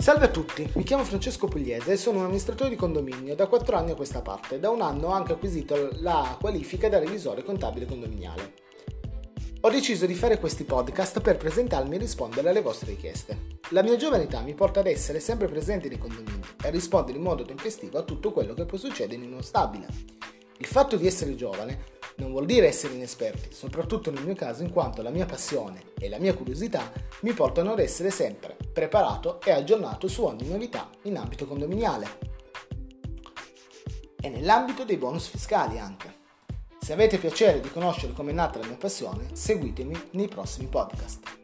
Salve a tutti, mi chiamo Francesco Pugliese e sono un amministratore di condominio da 4 anni a questa parte. Da un anno ho anche acquisito la qualifica da revisore contabile condominiale. Ho deciso di fare questi podcast per presentarmi e rispondere alle vostre richieste. La mia giovane età mi porta ad essere sempre presente nei condomini e a rispondere in modo tempestivo a tutto quello che può succedere in uno stabile. Il fatto di essere giovane non vuol dire essere inesperti, soprattutto nel mio caso in quanto la mia passione e la mia curiosità mi portano ad essere sempre preparato e aggiornato su ogni novità in ambito condominiale. E nell'ambito dei bonus fiscali anche. Se avete piacere di conoscere come è nata la mia passione, seguitemi nei prossimi podcast.